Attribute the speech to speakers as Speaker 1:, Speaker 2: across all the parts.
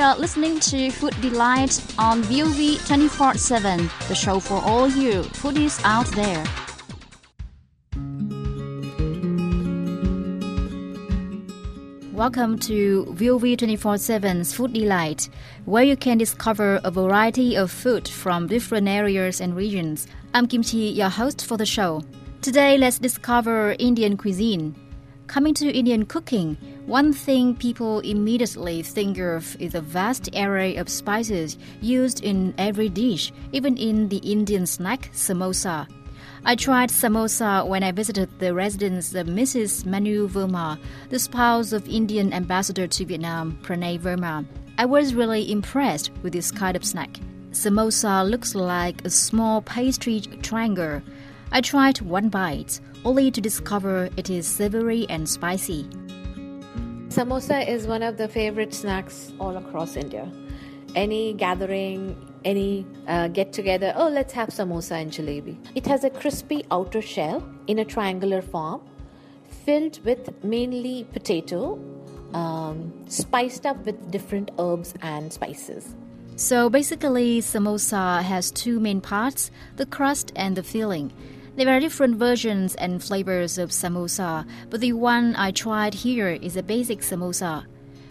Speaker 1: are listening to Food Delight on VOV 24 7, the show for all you foodies out there. Welcome to VOV 24 7's Food Delight, where you can discover a variety of food from different areas and regions. I'm Kim Chi, your host for the show. Today, let's discover Indian cuisine. Coming to Indian cooking, one thing people immediately think of is the vast array of spices used in every dish, even in the Indian snack samosa. I tried samosa when I visited the residence of Mrs. Manu Verma, the spouse of Indian ambassador to Vietnam, Pranay Verma. I was really impressed with this kind of snack. Samosa looks like a small pastry triangle. I tried one bite, only to discover it is savory and spicy.
Speaker 2: Samosa is one of the favorite snacks all across India. Any gathering, any uh, get together, oh, let's have samosa and jalebi. It has a crispy outer shell in a triangular form, filled with mainly potato, um, spiced up with different herbs and spices.
Speaker 1: So basically, samosa has two main parts the crust and the filling. There are different versions and flavors of samosa, but the one I tried here is a basic samosa.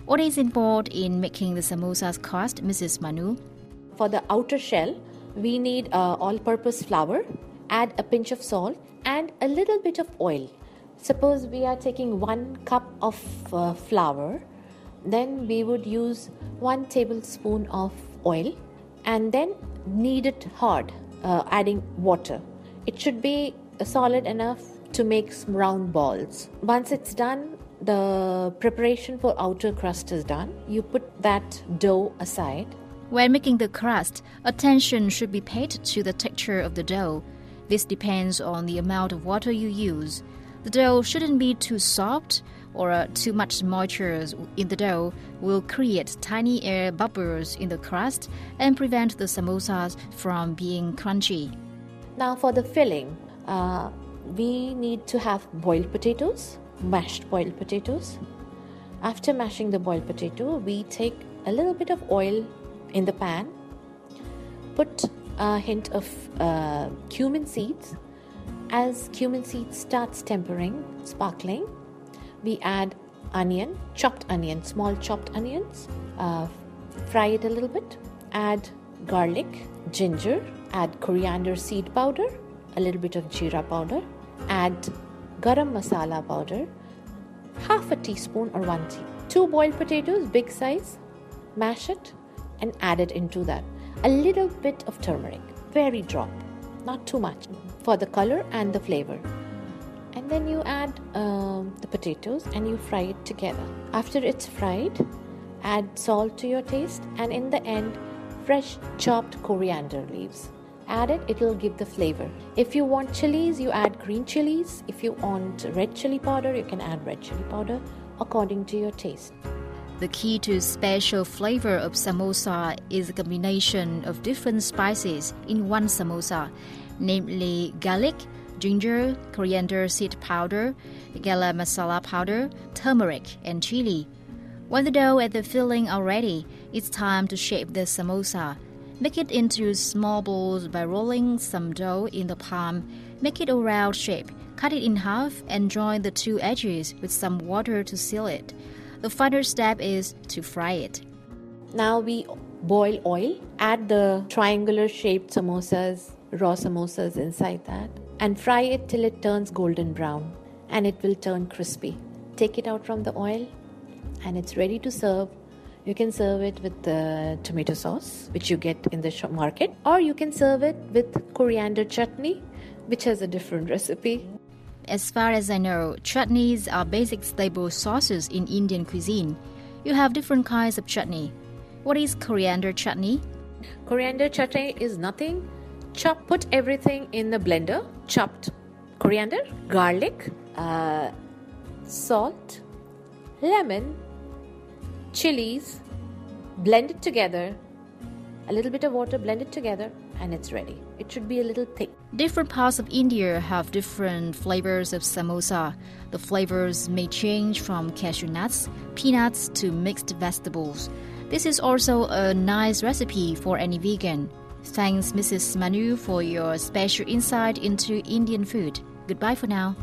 Speaker 1: What is involved in making the samosa's crust, Mrs. Manu?
Speaker 2: For the outer shell, we need uh, all purpose flour, add a pinch of salt, and a little bit of oil. Suppose we are taking one cup of uh, flour, then we would use one tablespoon of oil and then knead it hard, uh, adding water. It should be solid enough to make round balls. Once it's done, the preparation for outer crust is done. You put that dough aside
Speaker 1: when making the crust, attention should be paid to the texture of the dough. This depends on the amount of water you use. The dough shouldn't be too soft, or uh, too much moisture in the dough will create tiny air bubbles in the crust and prevent the samosas from being crunchy.
Speaker 2: Now, for the filling, uh, we need to have boiled potatoes, mashed boiled potatoes. After mashing the boiled potato, we take a little bit of oil in the pan. Put a hint of uh, cumin seeds. As cumin seeds starts tempering, sparkling, we add onion, chopped onion, small chopped onions. Uh, fry it a little bit. Add garlic, ginger. Add coriander seed powder, a little bit of jeera powder. Add garam masala powder, half a teaspoon or one tea. Two boiled potatoes, big size. Mash it and add it into that. A little bit of turmeric, very drop, not too much, for the color and the flavor. And then you add um, the potatoes and you fry it together. After it's fried, add salt to your taste, and in the end, fresh chopped coriander leaves. Add it, it will give the flavor. If you want chilies, you add green chilies. If you want red chili powder, you can add red chili powder according to your taste.
Speaker 1: The key to special flavor of samosa is a combination of different spices in one samosa, namely garlic, ginger, coriander seed powder, garam masala powder, turmeric, and chili. When the dough and the filling are ready, it's time to shape the samosa. Make it into small balls by rolling some dough in the palm. Make it a round shape. Cut it in half and join the two edges with some water to seal it. The final step is to fry it.
Speaker 2: Now we boil oil, add the triangular shaped samosas, raw samosas inside that, and fry it till it turns golden brown and it will turn crispy. Take it out from the oil and it's ready to serve. You can serve it with the tomato sauce, which you get in the market, or you can serve it with coriander chutney, which has a different recipe.
Speaker 1: As far as I know, chutneys are basic staple sauces in Indian cuisine. You have different kinds of chutney. What is coriander chutney?
Speaker 2: Coriander chutney is nothing. Chop, put everything in the blender. Chopped coriander, garlic, uh, salt, lemon, chilies. Blend it together. A little bit of water, blend it together, and it's ready. It should be a little thick.
Speaker 1: Different parts of India have different flavors of samosa. The flavors may change from cashew nuts, peanuts to mixed vegetables. This is also a nice recipe for any vegan. Thanks, Mrs. Manu, for your special insight into Indian food. Goodbye for now.